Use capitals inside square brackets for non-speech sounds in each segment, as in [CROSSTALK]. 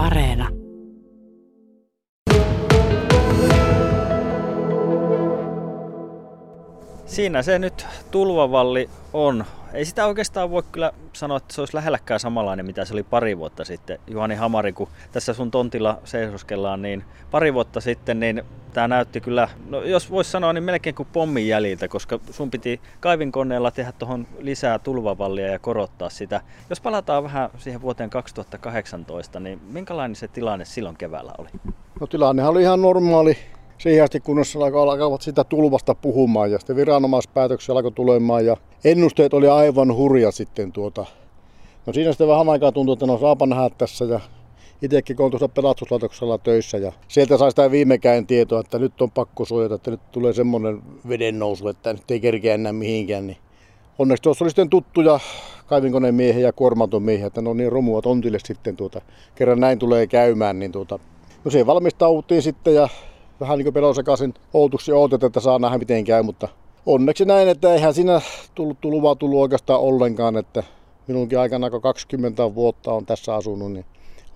Areena. Siinä se nyt tulvavalli on. Ei sitä oikeastaan voi kyllä sanoa, että se olisi lähelläkään samanlainen, mitä se oli pari vuotta sitten. Juhani Hamari, kun tässä sun tontilla seisoskellaan, niin pari vuotta sitten, niin tämä näytti kyllä, no jos voisi sanoa, niin melkein kuin pommin jäljiltä, koska sun piti kaivinkoneella tehdä tuohon lisää tulvavallia ja korottaa sitä. Jos palataan vähän siihen vuoteen 2018, niin minkälainen se tilanne silloin keväällä oli? No tilannehan oli ihan normaali siihen asti, kunnes alkavat sitä tulvasta puhumaan ja sitten viranomaispäätöksiä alkoi tulemaan ja ennusteet oli aivan hurja sitten tuota. No siinä sitten vähän aikaa tuntui, että no saapa nähdä tässä ja itsekin kun tuossa pelastuslaitoksella töissä ja sieltä sai sitä viimekäin tietoa, että nyt on pakko suojata, että nyt tulee semmoinen veden nousu, että nyt ei kerkeä enää mihinkään. Niin onneksi tuossa oli sitten tuttuja kaivinkoneen miehiä ja kuormaton miehiä, että no niin romua tontille sitten tuota, kerran näin tulee käymään, niin tuota, no siihen valmistauttiin sitten ja vähän niin kuin pelosekaisin outuksi odotettu, että saa nähdä miten käy, mutta onneksi näin, että eihän siinä tullut tulvaa tullut oikeastaan ollenkaan, että minunkin aikana, kun 20 vuotta on tässä asunut, niin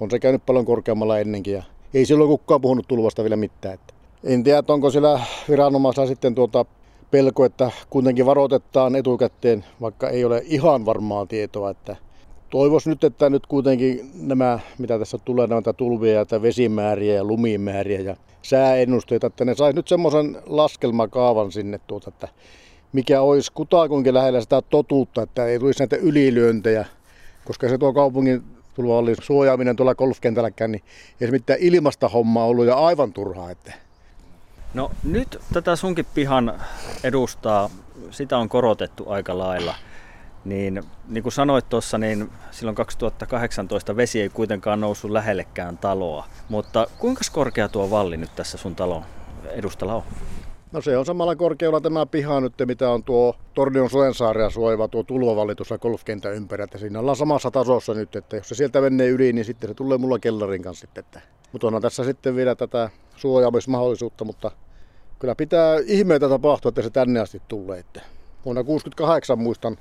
on se käynyt paljon korkeammalla ennenkin ja ei silloin kukaan puhunut tulvasta vielä mitään. Että en tiedä, onko siellä viranomaisella sitten tuota pelko, että kuitenkin varoitetaan etukäteen, vaikka ei ole ihan varmaa tietoa, että toivois nyt, että nyt kuitenkin nämä, mitä tässä tulee, näitä tulvia ja vesimääriä ja lumimääriä ja sääennusteita, että ne saisi nyt semmoisen laskelmakaavan sinne, tuota, että mikä olisi kutakuinkin lähellä sitä totuutta, että ei tulisi näitä ylilyöntejä, koska se tuo kaupungin tulvallin suojaaminen tuolla golfkentälläkään, niin ei se mitään ilmasta hommaa ollut ja aivan turhaa. Että. No nyt tätä sunkin pihan edustaa, sitä on korotettu aika lailla. Niin, niin kuin sanoit tuossa, niin silloin 2018 vesi ei kuitenkaan noussut lähellekään taloa. Mutta kuinka korkea tuo valli nyt tässä sun talon edustalla on? No se on samalla korkealla tämä piha nyt, mitä on tuo Tornion Soensaarea suojava tuo tulvavalli tuossa golfkentän ympäri. Että siinä ollaan samassa tasossa nyt, että jos se sieltä menee yli, niin sitten se tulee mulla kellarin kanssa sitten. Että. Mutta onhan tässä sitten vielä tätä suojaamismahdollisuutta, mutta kyllä pitää ihmeitä tapahtua, että se tänne asti tulee. Että vuonna 68 muistan,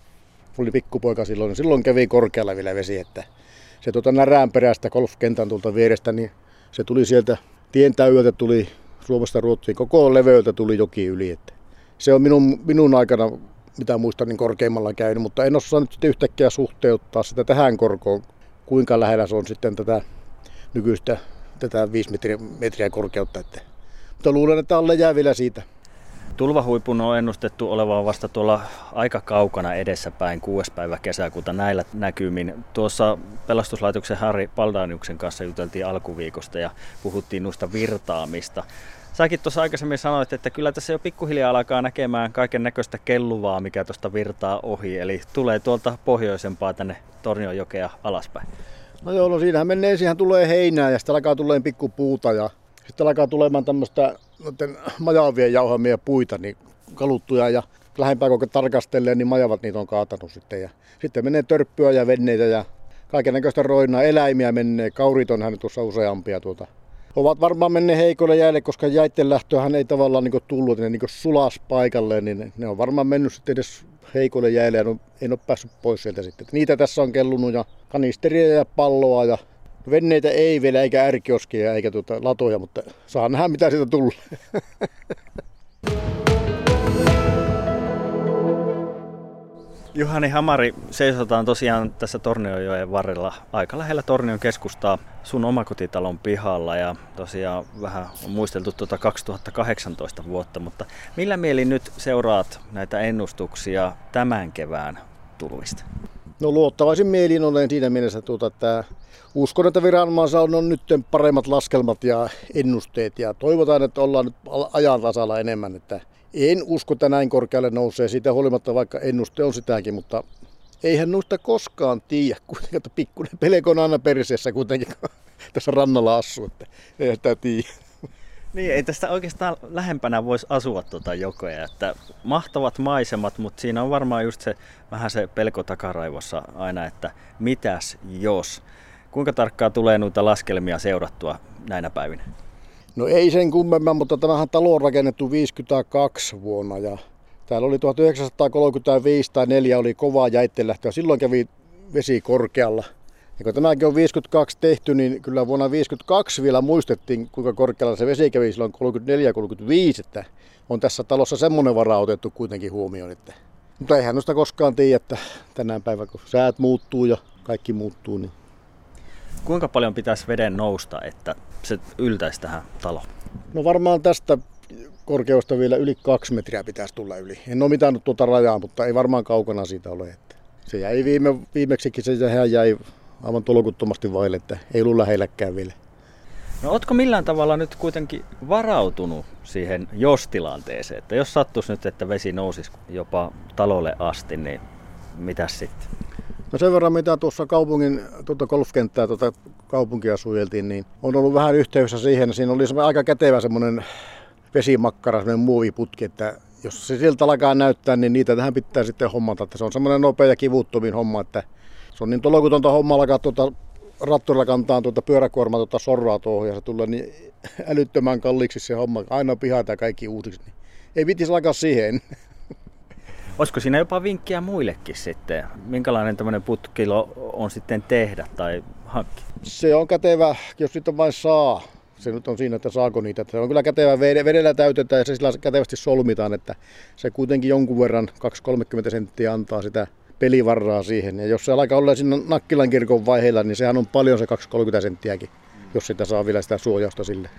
oli pikkupoika silloin, silloin kävi korkealla vielä vesi, että se tuota närään golfkentän tuolta vierestä, niin se tuli sieltä tien täydeltä tuli Suomesta Ruotsiin, koko leveyltä tuli joki yli. Että se on minun, minun aikana, mitä muistan, niin korkeimmalla käynyt, mutta en osaa nyt sitten yhtäkkiä suhteuttaa sitä tähän korkoon, kuinka lähellä se on sitten tätä nykyistä tätä 5 metriä, metriä korkeutta. Että. Mutta luulen, että alle jää vielä siitä. Tulvahuipun on ennustettu olevan vasta tuolla aika kaukana edessäpäin 6. päivä kesäkuuta näillä näkymin. Tuossa pelastuslaitoksen Harri Paldaniuksen kanssa juteltiin alkuviikosta ja puhuttiin noista virtaamista. Säkin tuossa aikaisemmin sanoit, että kyllä tässä jo pikkuhiljaa alkaa näkemään kaiken näköistä kelluvaa, mikä tuosta virtaa ohi. Eli tulee tuolta pohjoisempaa tänne Tornionjokea alaspäin. No joo, no siinähän menee, siihen tulee heinää ja sitten alkaa tulee pikkupuuta ja sitten alkaa tulemaan tämmöistä majavien jauhamia puita, niin kaluttuja ja lähempää koko tarkastelee, niin majavat niitä on kaatanut sitten. Ja sitten menee törppyä ja venneitä ja kaiken näköistä roinaa, eläimiä menee, kaurit on hän tuossa useampia tuota. Ovat varmaan menneet heikolle jäille, koska jäitten lähtöhän ei tavallaan niin tullut, ne niin sulas paikalle, niin ne on varmaan mennyt sitten edes heikolle jäille ja en ole päässyt pois sieltä sitten. Niitä tässä on kellunut ja kanisteria ja palloa ja Venneitä ei vielä, eikä ärkioskia eikä tuota latoja, mutta saa nähdä mitä siitä tulee. [LAUGHS] Juhani Hamari, seisotaan tosiaan tässä Tornionjoen varrella aika lähellä Tornion keskustaa sun omakotitalon pihalla ja tosiaan vähän on muisteltu tuota 2018 vuotta, mutta millä mieli nyt seuraat näitä ennustuksia tämän kevään tulvista? No luottavaisin mielin olen siinä mielessä, tuota, että uskon, että viranomaisilla on nyt paremmat laskelmat ja ennusteet ja toivotaan, että ollaan nyt ajan tasalla enemmän. Että en usko, että näin korkealle nousee siitä huolimatta, vaikka ennuste on sitäkin, mutta eihän noista koskaan tiedä, [LAUGHS] kuitenkin, että pikkuinen pelko on aina perseessä kuitenkin [LAUGHS] tässä rannalla asuu, että ei sitä tiedä. Niin, ei tästä oikeastaan lähempänä voisi asua tuota jokoja, että mahtavat maisemat, mutta siinä on varmaan just se vähän se pelko takaraivossa aina, että mitäs jos. Kuinka tarkkaa tulee noita laskelmia seurattua näinä päivinä? No ei sen kummemmin, mutta tämähän talo on rakennettu 52 vuonna ja täällä oli 1935 tai 4 oli kovaa jäittelähtöä. Silloin kävi vesi korkealla. Ja kun tämäkin on 52 tehty, niin kyllä vuonna 52 vielä muistettiin, kuinka korkealla se vesi kävi silloin 34-35, että on tässä talossa semmoinen vara otettu kuitenkin huomioon. Että... Mutta eihän noista koskaan tiedä, että tänään päivänä kun säät muuttuu ja kaikki muuttuu, niin Kuinka paljon pitäisi veden nousta, että se yltäisi tähän taloon? No varmaan tästä korkeusta vielä yli kaksi metriä pitäisi tulla yli. En ole mitään tuota rajaa, mutta ei varmaan kaukana siitä ole. Että se jäi viime, viimeksikin, se jäi aivan tolkuttomasti vaille, että ei ollut lähelläkään vielä. No ootko millään tavalla nyt kuitenkin varautunut siihen jos-tilanteeseen, että jos sattuisi nyt, että vesi nousisi jopa talolle asti, niin mitä sitten? No sen verran, mitä tuossa kaupungin tuota golfkenttää tuota kaupunkia suojeltiin, niin on ollut vähän yhteydessä siihen. Siinä oli aika kätevä semmoinen vesimakkara, semmoinen muoviputki, että jos se siltä alkaa näyttää, niin niitä tähän pitää sitten hommata. Että se on semmoinen nopea ja kivuttomin homma, että se on niin tolokutonta homma alkaa tuota ratturilla kantaa tuota pyöräkuorma tuota sorraa tuohon ja se tulee niin älyttömän kalliiksi se homma. Aina pihata kaikki uusiksi. Niin ei vitisi alkaa siihen. Olisiko siinä jopa vinkkiä muillekin sitten? Minkälainen tämmöinen putkilo on sitten tehdä tai hankkia? Se on kätevä, jos sitä vain saa. Se nyt on siinä, että saako niitä. Se on kyllä kätevä vedellä täytetään ja se sillä kätevästi solmitaan, että se kuitenkin jonkun verran 2-30 senttiä antaa sitä pelivarraa siihen. Ja jos se alkaa olla siinä Nakkilan kirkon vaiheilla, niin sehän on paljon se 2-30 senttiäkin, jos sitä saa vielä sitä suojausta sille.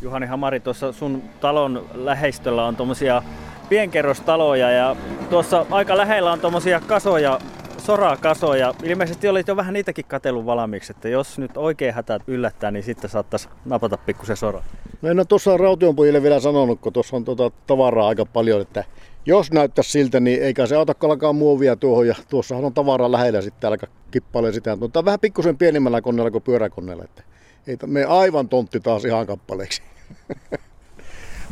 Juhani Hamari, tuossa sun talon läheistöllä on tuommoisia pienkerrostaloja ja tuossa aika lähellä on tuommoisia kasoja, sorakasoja. Ilmeisesti olit jo vähän niitäkin katellut valmiiksi, että jos nyt oikein hätät yllättää, niin sitten saattaisi napata pikkusen sora. No en ole tuossa Rautionpojille vielä sanonut, kun tuossa on tuota tavaraa aika paljon, että jos näyttäisi siltä, niin eikä se auta alkaa muovia tuohon ja tuossahan on tavaraa lähellä sitten alkaa kippailemaan sitä. Mutta vähän pikkusen pienemmällä koneella kuin pyöräkoneella, että ei me aivan tontti taas ihan kappaleeksi. [LAUGHS]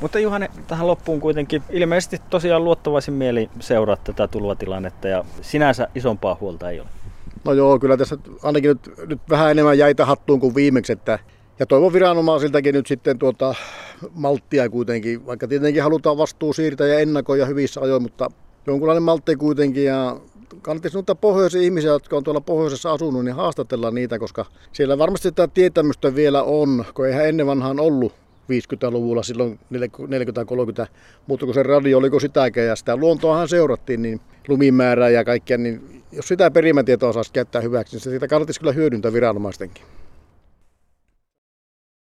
Mutta Juhane, tähän loppuun kuitenkin ilmeisesti tosiaan luottavaisin mieli seuraa tätä tulvatilannetta ja sinänsä isompaa huolta ei ole. No joo, kyllä tässä ainakin nyt, nyt vähän enemmän jäitä hattuun kuin viimeksi, että ja toivon viranomaisiltakin nyt sitten tuota malttia kuitenkin, vaikka tietenkin halutaan vastuu siirtää ja ennakoida hyvissä ajoin, mutta jonkunlainen maltti kuitenkin ja kannattaisi noita pohjoisia ihmisiä, jotka on tuolla pohjoisessa asunut, niin haastatella niitä, koska siellä varmasti tätä tietämystä vielä on, kun eihän ennen vanhaan ollut 50-luvulla silloin 40-30, mutta kun se radio oliko sitäkään ja sitä luontoahan seurattiin, niin lumimäärää ja kaikkea, niin jos sitä perimätietoa saisi käyttää hyväksi, niin sitä kannattaisi kyllä hyödyntää viranomaistenkin.